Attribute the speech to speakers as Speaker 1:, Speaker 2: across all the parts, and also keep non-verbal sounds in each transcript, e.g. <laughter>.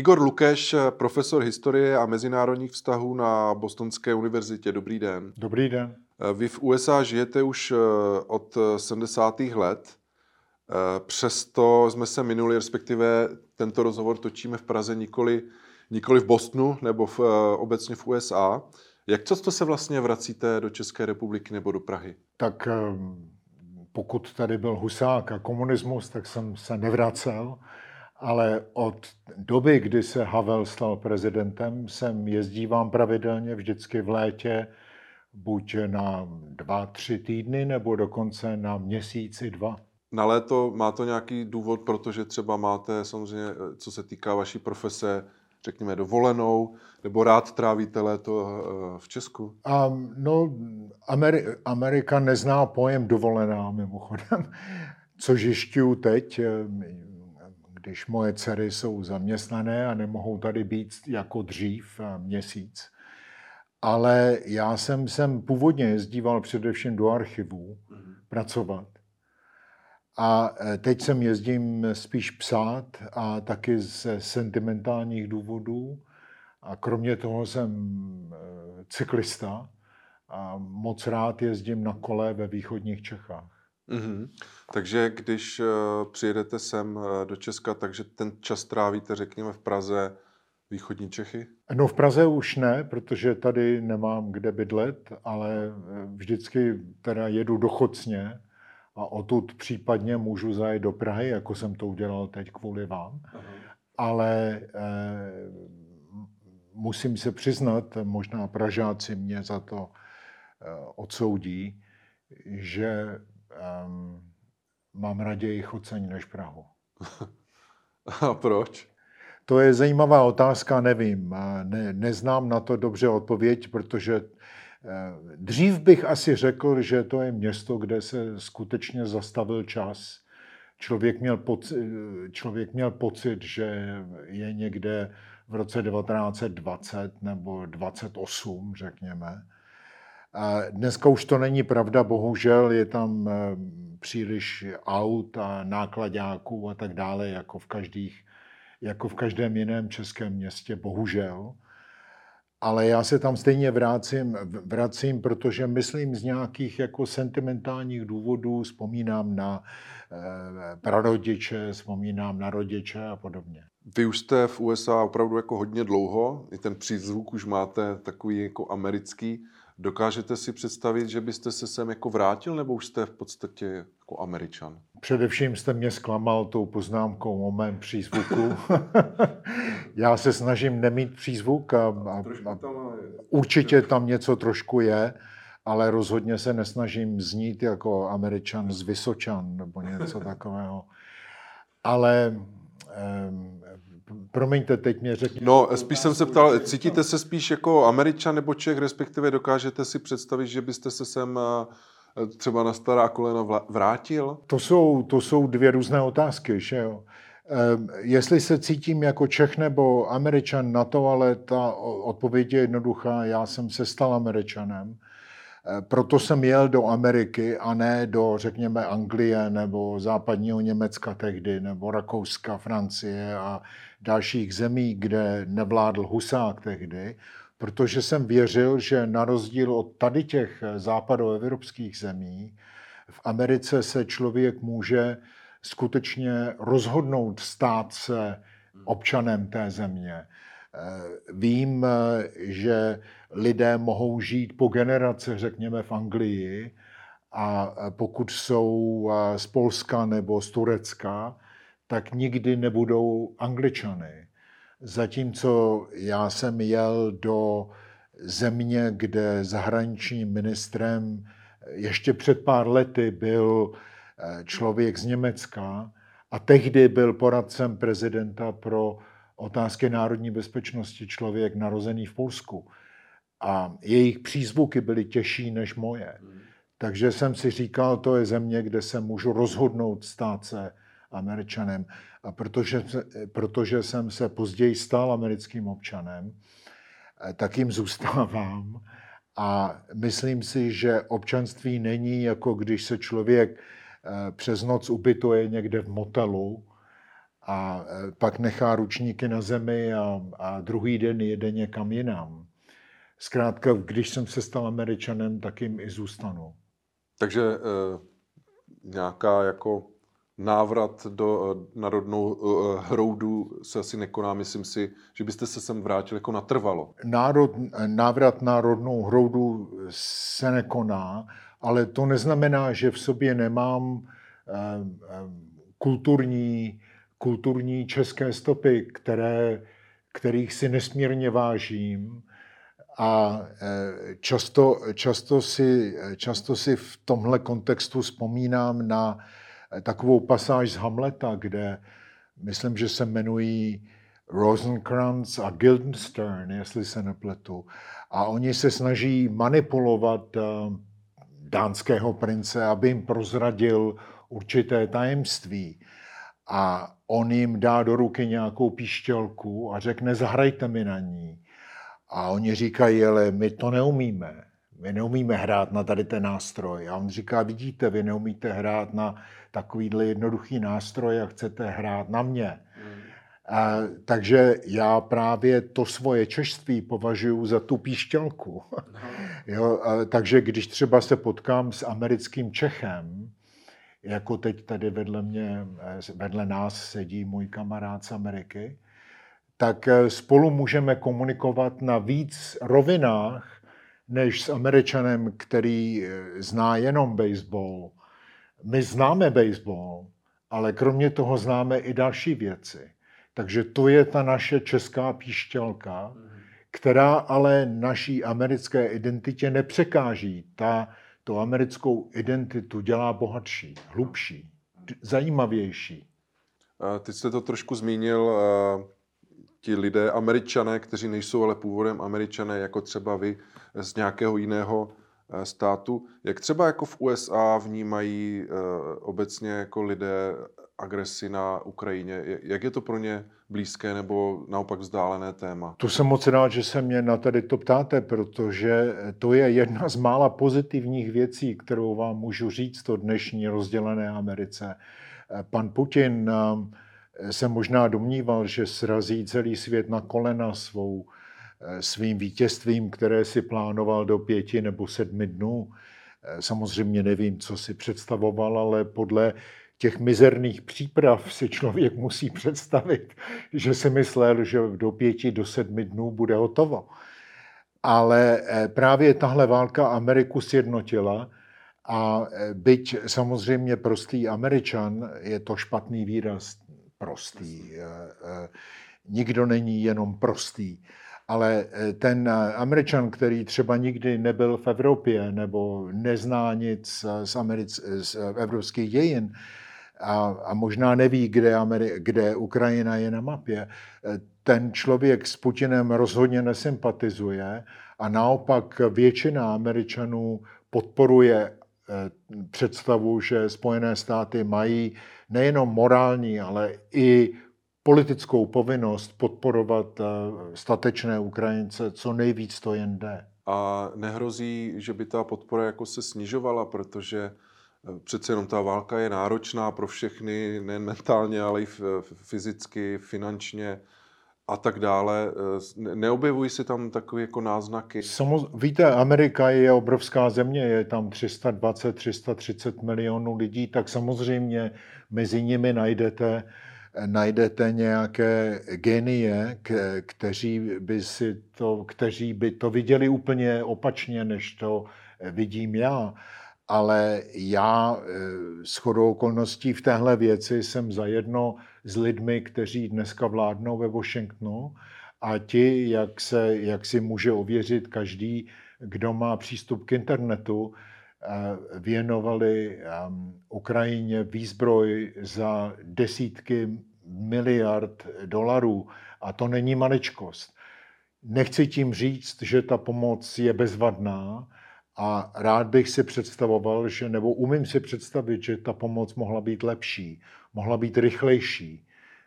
Speaker 1: Igor Lukeš, profesor historie a mezinárodních vztahů na Bostonské univerzitě. Dobrý den.
Speaker 2: Dobrý den.
Speaker 1: Vy v USA žijete už od 70. let. Přesto jsme se minuli, respektive tento rozhovor točíme v Praze, nikoli, nikoli v Bostonu nebo v, obecně v USA. Jak často se vlastně vracíte do České republiky nebo do Prahy?
Speaker 2: Tak pokud tady byl Husák a komunismus, tak jsem se nevracel, ale od doby, kdy se Havel stal prezidentem, jsem jezdívám pravidelně vždycky v létě, buď na dva, tři týdny, nebo dokonce na měsíci dva.
Speaker 1: Na léto má to nějaký důvod, protože třeba máte samozřejmě, co se týká vaší profese, řekněme, dovolenou, nebo rád trávíte léto eh, v Česku?
Speaker 2: Um, no, Ameri- Amerika nezná pojem dovolená, mimochodem, <laughs> což zjišťuju teď, eh, když moje dcery jsou zaměstnané a nemohou tady být jako dřív eh, měsíc. Ale já jsem sem původně jezdíval především do archivů mm-hmm. pracovat. A e, teď sem jezdím spíš psát a taky ze sentimentálních důvodů. A kromě toho jsem e, cyklista a moc rád jezdím na kole ve východních Čechách.
Speaker 1: Mm-hmm. Takže když uh, přijedete sem uh, do Česka, takže ten čas trávíte, řekněme, v Praze, východní Čechy?
Speaker 2: No v Praze už ne, protože tady nemám kde bydlet, ale vždycky teda jedu do Chocně, a odtud případně můžu zajet do Prahy, jako jsem to udělal teď kvůli vám. Aha. Ale eh, musím se přiznat, možná Pražáci mě za to eh, odsoudí, že eh, mám raději Choceň než Prahu. <laughs>
Speaker 1: A proč?
Speaker 2: To je zajímavá otázka, nevím. Ne, neznám na to dobře odpověď, protože Eh, dřív bych asi řekl, že to je město, kde se skutečně zastavil čas. Člověk měl, pocit, člověk měl pocit, že je někde v roce 1920 nebo 28, řekněme. Dneska už to není pravda, bohužel je tam eh, příliš aut a nákladáků a tak dále, jako v, každých, jako v každém jiném českém městě, bohužel ale já se tam stejně vracím, vracím, protože myslím z nějakých jako sentimentálních důvodů, vzpomínám na e, prarodiče, vzpomínám na rodiče a podobně.
Speaker 1: Vy už jste v USA opravdu jako hodně dlouho, i ten přízvuk už máte takový jako americký. Dokážete si představit, že byste se sem jako vrátil, nebo už jste v podstatě jako američan?
Speaker 2: Především jste mě zklamal tou poznámkou o mém přízvuku. <laughs> Já se snažím nemít přízvuk a, a, a určitě tam něco trošku je, ale rozhodně se nesnažím znít jako američan z Vysočan nebo něco takového. Ale um, Promiňte, teď mě řekněte.
Speaker 1: No, spíš jsem se ptal, cítíte se spíš jako američan nebo Čech, respektive dokážete si představit, že byste se sem eh, třeba na stará kolena vrátil?
Speaker 2: To jsou, to jsou dvě různé otázky, že jo. Ehm, jestli se cítím jako Čech nebo Američan na to, ale ta odpověď je jednoduchá. Já jsem se stal Američanem. Eh, proto jsem jel do Ameriky a ne do, řekněme, Anglie nebo západního Německa tehdy, nebo Rakouska, Francie a dalších zemí, kde nevládl Husák tehdy, protože jsem věřil, že na rozdíl od tady těch západoevropských zemí, v Americe se člověk může skutečně rozhodnout stát se občanem té země. Eh, vím, že lidé mohou žít po generace, řekněme, v Anglii, a pokud jsou eh, z Polska nebo z Turecka, tak nikdy nebudou angličany. Zatímco já jsem jel do země, kde zahraničním ministrem ještě před pár lety byl eh, člověk z Německa a tehdy byl poradcem prezidenta pro otázky národní bezpečnosti člověk narozený v Polsku. A jejich přízvuky byly těžší než moje. Hmm. Takže jsem si říkal, to je země, kde se můžu rozhodnout stát se Američanem. A protože, protože jsem se později stal americkým občanem, eh, tak jim zůstávám. A myslím si, že občanství není jako když se člověk eh, přes noc ubytuje někde v motelu a eh, pak nechá ručníky na zemi a, a druhý den jede někam jinam. Zkrátka, když jsem se stal američanem, tak jim i zůstanu.
Speaker 1: Takže eh, nějaká jako návrat do eh, národnou eh, hroudu se asi nekoná. Myslím si, že byste se sem vrátil jako natrvalo.
Speaker 2: Národ, návrat na rodnou hroudu se nekoná, ale to neznamená, že v sobě nemám eh, kulturní, kulturní české stopy, které, kterých si nesmírně vážím. A často, často, si, často si v tomhle kontextu vzpomínám na takovou pasáž z Hamleta, kde myslím, že se jmenují Rosencrantz a Guildenstern, jestli se nepletu. A oni se snaží manipulovat eh, dánského prince, aby jim prozradil určité tajemství. A on jim dá do ruky nějakou píšťalku a řekne, zahrajte mi na ní. A oni říkají, ale my to neumíme. My neumíme hrát na tady ten nástroj. A on říká, vidíte, vy neumíte hrát na takovýhle jednoduchý nástroj a chcete hrát na mě. Hmm. A, takže já právě to svoje češství považuji za tu píšťalku. No. <laughs> jo, a, takže když třeba se potkám s americkým Čechem, jako teď tady vedle mě, vedle nás sedí můj kamarád z Ameriky, tak eh, spolu můžeme komunikovat na víc rovinách, než s Američanem, který eh, zná jenom baseball. My známe baseball, ale kromě toho známe i další věci. Takže to je ta naše česká píšťalka, která ale naší americké identitě nepřekáží. Ta tu americkou identitu dělá bohatší, hlubší, zajímavější.
Speaker 1: Teď jste to trošku zmínil, ti lidé, američané, kteří nejsou ale původem američané, jako třeba vy z nějakého jiného státu. Jak třeba jako v USA vnímají obecně jako lidé agresi na Ukrajině? Jak je to pro ně blízké nebo naopak vzdálené téma?
Speaker 2: To jsem moc rád, že se mě na tady to ptáte, protože to je jedna z mála pozitivních věcí, kterou vám můžu říct o dnešní rozdělené Americe. Pan Putin se možná domníval, že srazí celý svět na kolena svou, svým vítězstvím, které si plánoval do pěti nebo sedmi dnů. Samozřejmě nevím, co si představoval, ale podle těch mizerných příprav si člověk musí představit, že si myslel, že do pěti, do sedmi dnů bude hotovo. Ale eh, právě tahle válka Ameriku sjednotila a eh, byť samozřejmě prostý Američan, je to špatný výraz, prostý. Eh, nikdo není jenom prostý. Ale ten Američan, který třeba nikdy nebyl v Evropě nebo nezná nic z, Americ, z evropských dějin, a, a možná neví, kde, Ameri- kde Ukrajina je na mapě, ten člověk s Putinem rozhodně nesympatizuje a naopak většina Američanů podporuje eh, představu, že Spojené státy mají nejenom morální, ale i politickou povinnost podporovat eh, statečné Ukrajince, co nejvíc to jen jde.
Speaker 1: A nehrozí, že by ta podpora jako se snižovala, protože Přece jenom ta válka je náročná pro všechny, nejen mentálně, ale i fyzicky, finančně a tak dále. Neobjevují se tam takové jako náznaky?
Speaker 2: Samoz, víte, Amerika je obrovská země, je tam 320-330 milionů lidí, tak samozřejmě mezi nimi najdete, najdete nějaké genie, kteří by, si to, kteří by to viděli úplně opačně, než to vidím já. Ale já eh, s chodou okolností v téhle věci jsem zajedno s lidmi, kteří dneska vládnou ve Washingtonu a ti, jak, se, jak si může ověřit každý, kdo má přístup k internetu, eh, věnovali ehm, Ukrajině výzbroj za desítky miliard dolarů a to není maličkost. Nechci tím říct, že ta pomoc je bezvadná, a rád bych si představoval, že, nebo umím si představit, že ta pomoc mohla být lepší, mohla být rychlejší.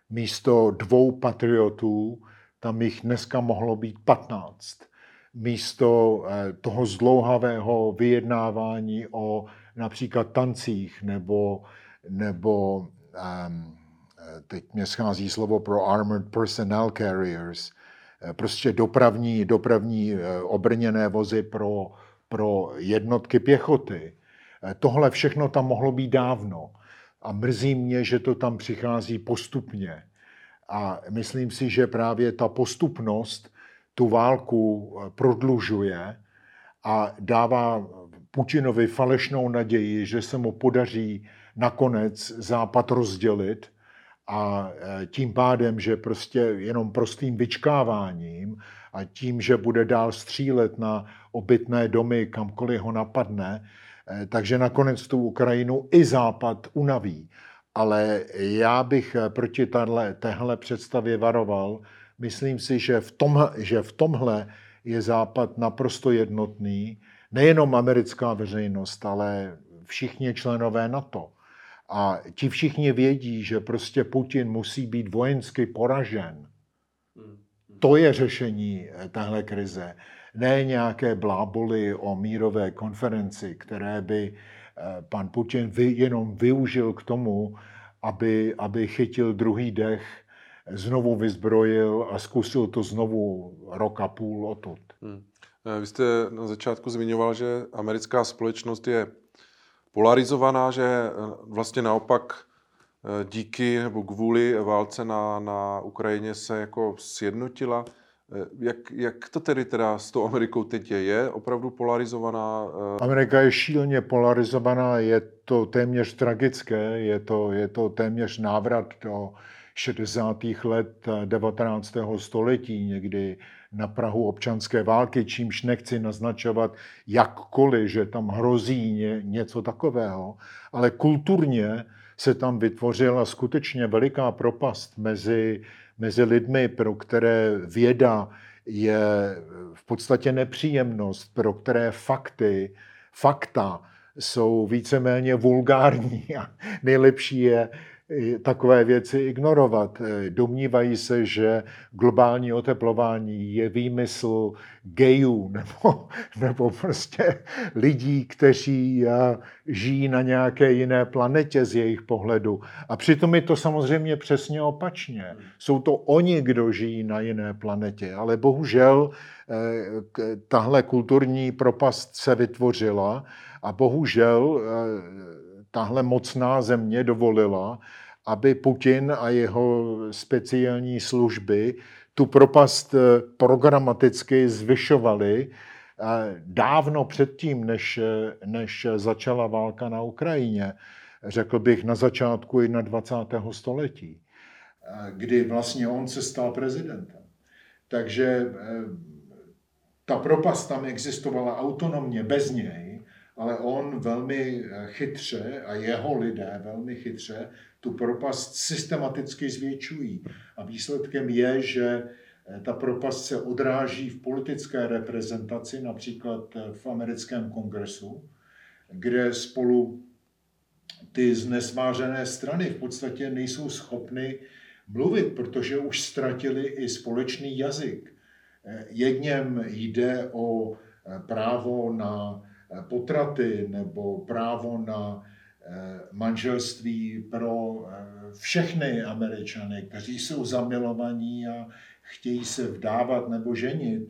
Speaker 2: Místo dvou patriotů tam jich dneska mohlo být 15. Místo eh, toho zdlouhavého vyjednávání o například tancích nebo, nebo um, teď mě schází slovo pro armored personnel carriers, prostě dopravní, dopravní obrněné vozy pro, pro jednotky pěchoty. Tohle všechno tam mohlo být dávno. A mrzí mě, že to tam přichází postupně. A myslím si, že právě ta postupnost tu válku prodlužuje a dává Putinovi falešnou naději, že se mu podaří nakonec Západ rozdělit a e, tím pádem, že prostě jenom prostým vyčkáváním a tím, že bude dál střílet na obytné domy, kamkoliv ho napadne, e, takže nakonec tu Ukrajinu i Západ unaví. Ale já bych proti tahle, téhle představě varoval. Myslím si, že v, tom, že v tomhle je Západ naprosto jednotný, nejenom americká veřejnost, ale všichni členové NATO. A ti všichni vědí, že prostě Putin musí být vojensky poražen. To je řešení eh, téhle krize. Ne nějaké bláboly o mírové konferenci, které by eh, pan Putin jenom využil k tomu, aby, aby chytil druhý dech, znovu vyzbrojil a zkusil to znovu rok a půl odtud. Hmm.
Speaker 1: Eh, vy jste na začátku zmiňoval, že americká společnost je polarizovaná, že eh, vlastně naopak eh, díky nebo kvůli válce na, na Ukrajině se jako sjednotila. Jak, jak to tedy teda s tou Amerikou teď je? Je opravdu polarizovaná?
Speaker 2: Amerika je šíleně polarizovaná, je to téměř tragické, je to, je to téměř návrat do 60. let 19. století, někdy na Prahu občanské války, čímž nechci naznačovat jakkoliv, že tam hrozí ně, něco takového, ale kulturně se tam vytvořila skutečně veliká propast mezi, mezi lidmi, pro které věda je v podstatě nepříjemnost, pro které fakty, fakta jsou víceméně vulgární a nejlepší je takové věci ignorovat. Eh, domnívají se, že globální oteplování je výmysl gejů <laughs> nebo, nebo prostě lidí, kteří žijí na nějaké jiné planetě z jejich pohledu. A přitom je to samozřejmě přesně opačně. Jsou to oni, kdo žijí na jiné planetě, ale bohužel eh, tahle kulturní propast se vytvořila a bohužel tahle mocná země dovolila, aby Putin a jeho speciální služby tu propast eh, programaticky zvyšovali dávno předtím, než, než začala válka na Ukrajině, řekl bych na začátku 21. století, kdy vlastně on se stal prezidentem. Takže eh, ta propast tam existovala autonomně bez něj, ale on velmi eh, chytře a jeho lidé velmi chytře tu propast systematicky zvětšují. A výsledkem je, že eh, ta propast se odráží v politické reprezentaci, například eh, v americkém kongresu, kde spolu ty znesvářené strany v podstatě nejsou schopny mluvit, protože už ztratili i společný jazyk. Jedněm jde o právo na potraty nebo právo na eh, manželství pro eh, všechny Američany, kteří jsou zamilovaní a chtějí se vdávat nebo ženit.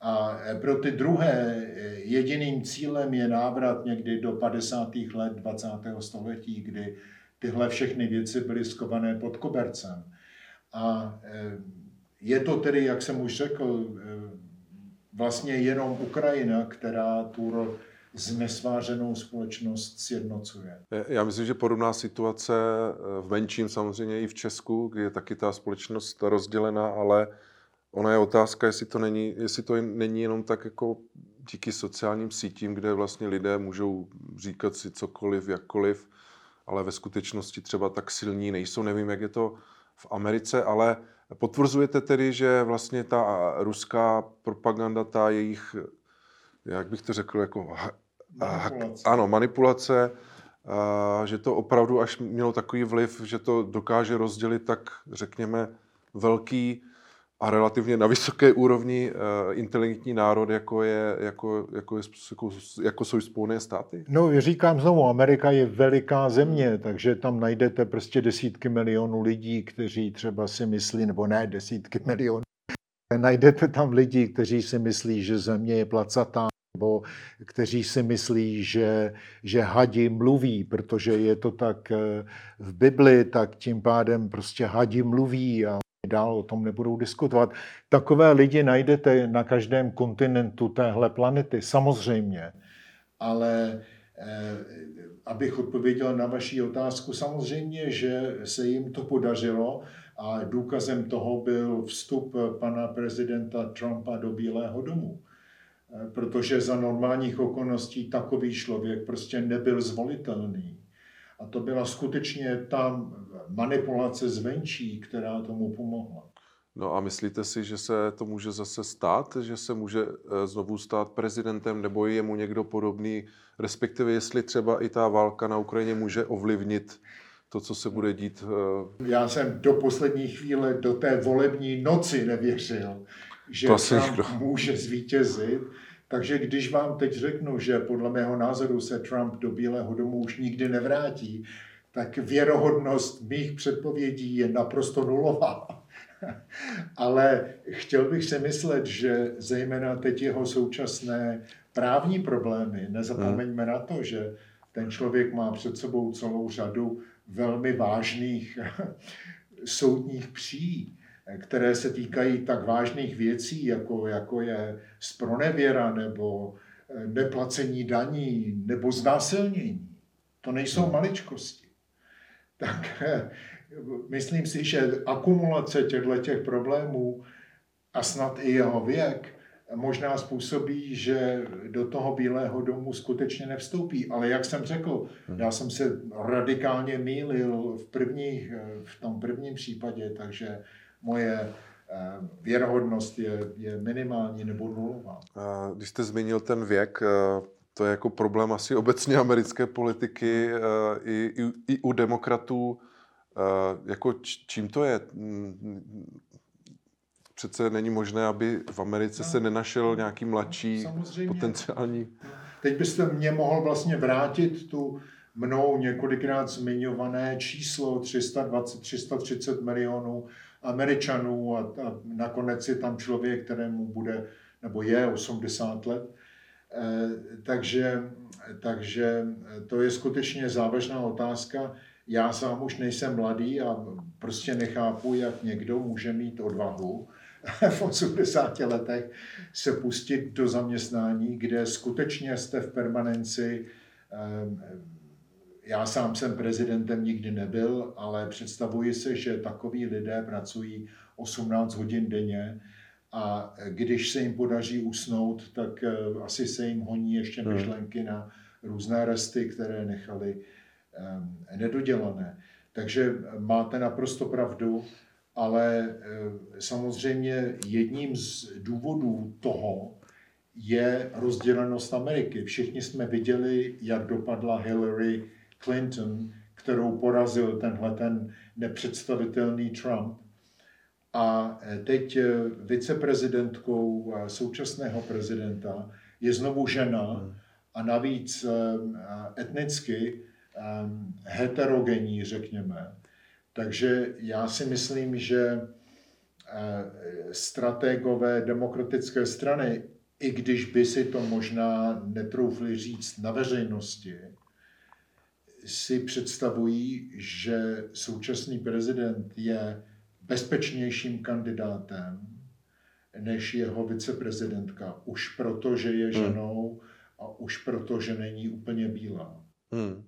Speaker 2: A eh, pro ty druhé jediným cílem je návrat někdy do 50. let 20. století, kdy tyhle všechny věci byly skované pod kobercem. A je to tedy, jak jsem už řekl, vlastně jenom Ukrajina, která tu znesvářenou společnost sjednocuje.
Speaker 1: Já myslím, že podobná situace eh, v menším samozřejmě i v Česku, kde je taky ta společnost rozdělená, ale ona je otázka, jestli to není, jestli to není jenom tak jako díky sociálním sítím, kde vlastně lidé můžou říkat si cokoliv, jakkoliv, ale ve skutečnosti třeba tak silní nejsou. Nevím, jak je to v Americe, ale potvrzujete tedy, že vlastně ta ruská propaganda, ta jejich jak bych to řekl, jako
Speaker 2: manipulace.
Speaker 1: ano, manipulace, a, že to opravdu až mělo takový vliv, že to dokáže rozdělit tak, řekněme, velký a relativně na vysoké úrovni uh, inteligentní národ, jako, je, jako, jako, je, jako, jako jsou Spojené státy?
Speaker 2: No, říkám znovu, Amerika je veliká země, takže tam najdete prostě desítky milionů lidí, kteří třeba si myslí, nebo ne desítky milionů, najdete tam lidi, kteří si myslí, že země je placatá, nebo kteří si myslí, že, že hadi mluví, protože je to tak eh, v Bibli, tak tím pádem prostě hadi mluví a dál o tom nebudou diskutovat. Takové lidi najdete na každém kontinentu téhle planety, samozřejmě. Ale eh, abych odpověděl na vaši otázku, samozřejmě, že se jim to podařilo a důkazem toho byl vstup pana prezidenta Trumpa do Bílého domu. Eh, protože za normálních okolností takový člověk prostě nebyl zvolitelný. A to byla skutečně ta manipulace zvenčí, která tomu pomohla.
Speaker 1: No a myslíte si, že se to může zase stát, že se může eh, znovu stát prezidentem, nebo je mu někdo podobný, respektive jestli třeba i ta válka na Ukrajině může ovlivnit to, co se bude dít?
Speaker 2: Eh, Já jsem do poslední chvíle, do té volební noci nevěřil, že
Speaker 1: To
Speaker 2: Trump
Speaker 1: kdo?
Speaker 2: může zvítězit. Takže když vám teď řeknu, že podle mého názoru se Trump do Bílého domu už nikdy nevrátí, tak věrohodnost mých předpovědí je naprosto nulová. <laughs> Ale chtěl bych si myslet, že zejména teď jeho současné právní problémy, nezapomeňme na to, že ten člověk má před sebou celou řadu velmi vážných <laughs> soudních pří, které se týkají tak vážných věcí, jako, jako je spronevěra nebo eh, neplacení daní nebo znásilnění. To nejsou maličkosti. <laughs> Tak eh, myslím si, že akumulace těchto těch problémů a snad i jeho věk možná způsobí, že do toho Bílého domu skutečně nevstoupí. Ale jak jsem řekl, já jsem se radikálně mýlil v, prvních, v tom prvním případě, takže moje eh, věrohodnost je, je minimální nebo nulová.
Speaker 1: Když jste zmínil ten věk, eh, to je jako problém asi obecně americké politiky eh, i, i, i u demokratů. Jako čím to je? Přece není možné, aby v Americe se nenašel nějaký mladší
Speaker 2: Samozřejmě.
Speaker 1: potenciální...
Speaker 2: Teď byste mě mohl vlastně vrátit tu mnou několikrát zmiňované číslo 320, 330 milionů Američanů a, a nakonec je tam člověk, kterému bude, nebo je 80 let. E, takže, takže to je skutečně závažná otázka. Já sám už nejsem mladý a prostě nechápu, jak někdo může mít odvahu <laughs> v 80 letech se pustit do zaměstnání, kde skutečně jste v permanenci. Ehm, Já sám jsem prezidentem nikdy nebyl, ale představuji si, že takoví lidé pracují 18 hodin denně a když se jim podaří usnout, tak eh, asi se jim honí ještě
Speaker 1: Hmm.
Speaker 2: myšlenky na různé resty, které nechali ehm, nedodělané. Takže máte naprosto pravdu, ale eh, samozřejmě jedním z důvodů toho je rozdělenost Ameriky. Všichni jsme viděli, jak dopadla Hillary Clinton, kterou porazil tenhle ten nepředstavitelný Trump. A eh, teď eh, viceprezidentkou současného prezidenta je znovu žena a navíc etnicky heterogenní, řekněme. Takže já si myslím, že eh, strategové demokratické strany, i když by si to možná netroufli říct na veřejnosti, si představují, že současný prezident je bezpečnějším kandidátem než jeho viceprezidentka. Už proto, že je ženou a už proto, že není úplně bílá.
Speaker 1: Hmm.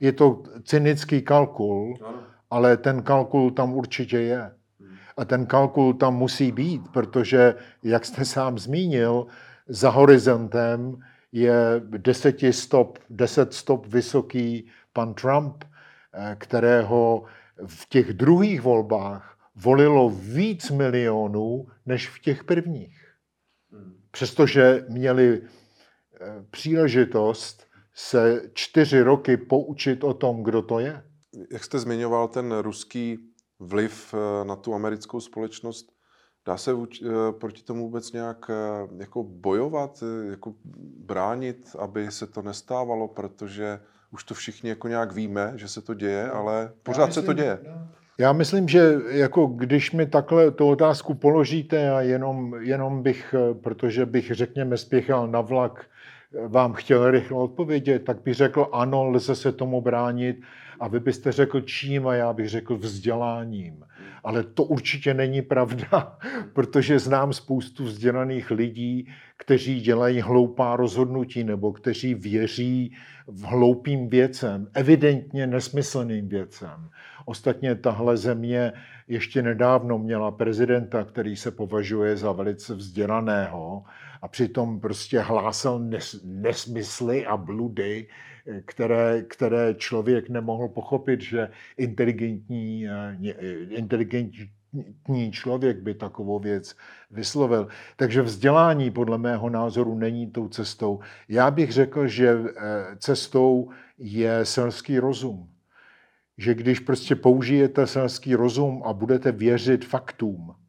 Speaker 2: Je to cynický kalkul, ale ten kalkul tam určitě je. A ten kalkul tam musí být, protože, jak jste sám zmínil, za horizontem je 10 stop, 10 stop vysoký pan Trump, eh, kterého v těch druhých volbách volilo víc milionů než v těch prvních. Přestože měli eh, příležitost se čtyři roky poučit o tom, kdo to je.
Speaker 1: jak jste zmiňoval ten ruský vliv eh, na tu americkou společnost. Dá se eh, proti tomu vůbec nějak eh, jako bojovat, jako bránit, aby se to nestávalo, protože už to všichni jako nějak víme, že se to děje, ale pořád myslím, se to děje. No.
Speaker 2: Já myslím, že jako když mi takhle tu otázku položíte a jenom, jenom bych, protože bych řekněme spěchal na vlak, vám chtěl rychle odpovědět, tak bych řekl ano, lze se tomu bránit a vy byste řekl čím a já bych řekl vzděláním. Ale to určitě není pravda, <laughs> protože znám spoustu vzdělaných lidí, kteří dělají hloupá rozhodnutí nebo kteří věří v hloupým věcem, evidentně nesmyslným věcem. Ostatně tahle země ještě nedávno měla prezidenta, který se považuje za velice vzdělaného a přitom prostě hlásal nes, nesmysly a bludy, které, které člověk nemohl pochopit, že inteligentní, eh, inteligentní člověk by takovou věc vyslovil. Takže vzdělání podle mého názoru není tou cestou. Já bych řekl, že eh, cestou je selský rozum. Že když prostě použijete selský rozum a budete věřit faktům, eh,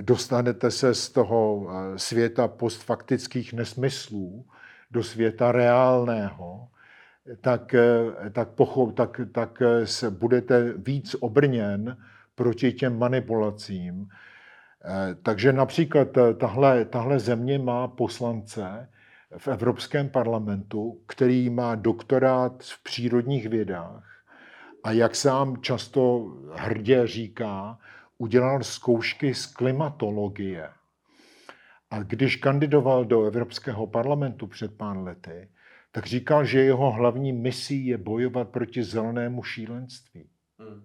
Speaker 2: dostanete se z toho světa postfaktických nesmyslů do světa reálného, tak, eh, tak, pochop, tak, tak eh, se budete víc obrněn proti těm manipulacím. Eh, takže například tahle, tahle země má poslance v Evropském parlamentu, který má doktorát v přírodních vědách a jak sám často hrdě říká, udělal zkoušky z klimatologie. A když kandidoval do Evropského parlamentu před pár lety, tak říkal, že jeho hlavní misí je bojovat proti zelenému šílenství. Hmm.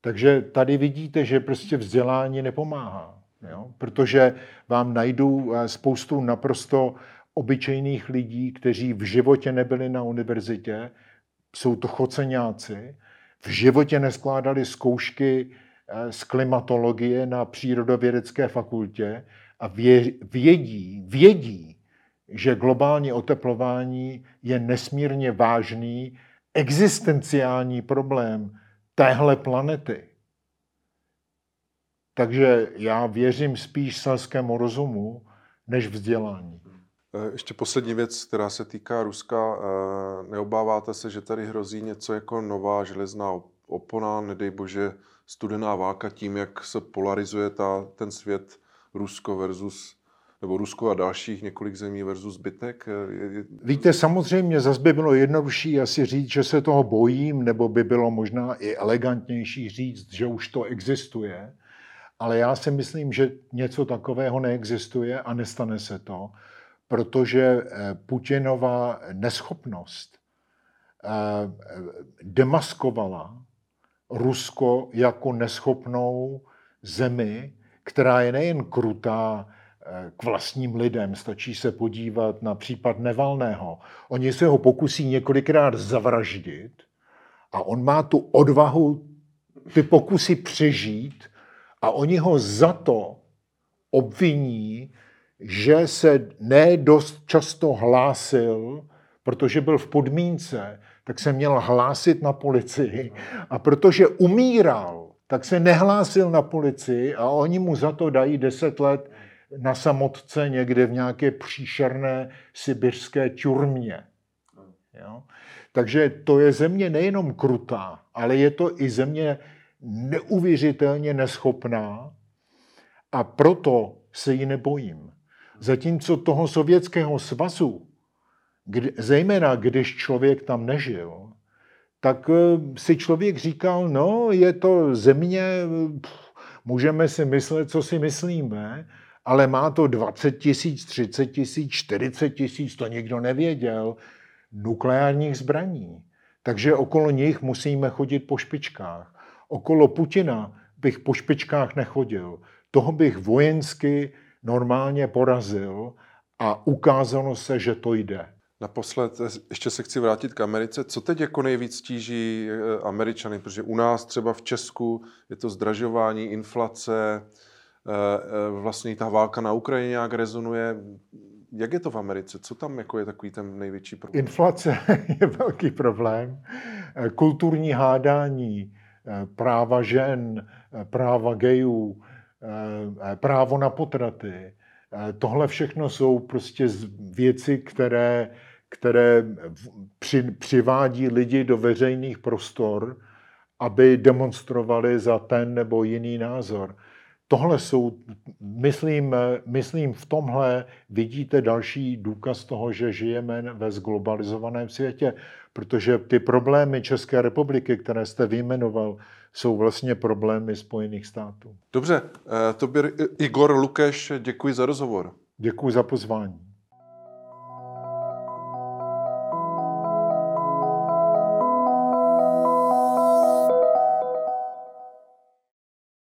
Speaker 2: Takže tady vidíte, že prostě vzdělání nepomáhá. Jo? Protože vám najdou eh, spoustu naprosto obyčejných lidí, kteří v životě nebyli na univerzitě, jsou to choceňáci, v životě neskládali zkoušky Eh, z klimatologie na přírodovědecké fakultě a vědí, vědí, že globální oteplování je nesmírně vážný existenciální problém téhle planety. Takže já věřím spíš selskému rozumu, než vzdělání.
Speaker 1: Eh, ještě poslední věc, která se týká Ruska. Eh, neobáváte se, že tady hrozí něco jako nová železná opona, nedej bože, studená válka tím, jak se polarizuje ta, ten svět Rusko versus nebo Rusko a dalších několik zemí versus zbytek?
Speaker 2: Víte, samozřejmě zase by bylo jednodušší asi říct, že se toho bojím, nebo by bylo možná i elegantnější říct, že už to existuje. Ale já si myslím, že něco takového neexistuje a nestane se to, protože eh, Putinova neschopnost eh, demaskovala Rusko jako neschopnou zemi, která je nejen krutá eh, k vlastním lidem. Stačí se podívat na případ Nevalného. Oni se ho pokusí několikrát zavraždit a on má tu odvahu ty pokusy přežít a oni ho za to obviní, že se ne dost často hlásil, protože byl v podmínce, tak se měl hlásit na policii. A protože umíral, tak se nehlásil na policii a oni mu za to dají deset let na samotce někde v nějaké příšerné sibirské turmě. Jo? Takže to je země nejenom krutá, ale je to i země neuvěřitelně neschopná a proto se ji nebojím. Zatímco toho Sovětského svazu kdy, zejména když člověk tam nežil, tak eh, si člověk říkal, no je to země, pff, můžeme si myslet, co si myslíme, ale má to 20 tisíc, 30 tisíc, 40 tisíc, to nikdo nevěděl, nukleárních zbraní. Takže okolo nich musíme chodit po špičkách. Okolo Putina bych po špičkách nechodil. Toho bych vojensky normálně porazil a ukázalo se, že to jde.
Speaker 1: Naposled ještě se chci vrátit k Americe. Co teď jako nejvíc tíží eh, Američany? Protože u nás třeba v Česku je to zdražování, inflace, eh, eh, vlastně ta válka na Ukrajině nějak rezonuje. Jak je to v Americe? Co tam jako je takový ten největší problém?
Speaker 2: Inflace <laughs> je velký problém. Kulturní hádání, práva žen, práva gejů, právo na potraty. Eh, Tohle všechno jsou prostě věci, které, které při, přivádí lidi do veřejných prostor, aby demonstrovali za ten nebo jiný názor. Tohle jsou, myslím, myslím, v tomhle vidíte další důkaz toho, že žijeme ve zglobalizovaném světě, protože ty problémy České republiky, které jste vyjmenoval, jsou vlastně problémy Spojených států.
Speaker 1: Dobře, eh, tobě Igor Lukeš, děkuji za rozhovor.
Speaker 2: Děkuji za pozvání.